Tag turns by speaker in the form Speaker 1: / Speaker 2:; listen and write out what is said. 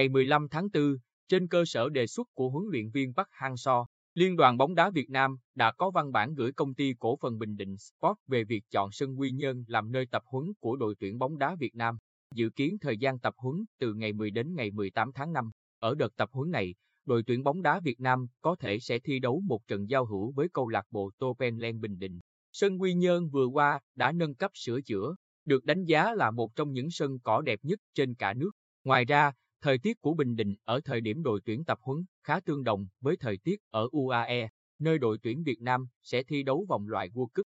Speaker 1: Ngày 15 tháng 4, trên cơ sở đề xuất của huấn luyện viên Park Hang-seo, Liên đoàn bóng đá Việt Nam đã có văn bản gửi công ty cổ phần Bình Định Sport về việc chọn sân Quy Nhơn làm nơi tập huấn của đội tuyển bóng đá Việt Nam. Dự kiến thời gian tập huấn từ ngày 10 đến ngày 18 tháng 5. Ở đợt tập huấn này, đội tuyển bóng đá Việt Nam có thể sẽ thi đấu một trận giao hữu với câu lạc bộ Topenland Bình Định. Sân Quy Nhơn vừa qua đã nâng cấp sửa chữa, được đánh giá là một trong những sân cỏ đẹp nhất trên cả nước. Ngoài ra, thời tiết của Bình Định ở thời điểm đội tuyển tập huấn khá tương đồng với thời tiết ở UAE, nơi đội tuyển Việt Nam sẽ thi đấu vòng loại World Cup.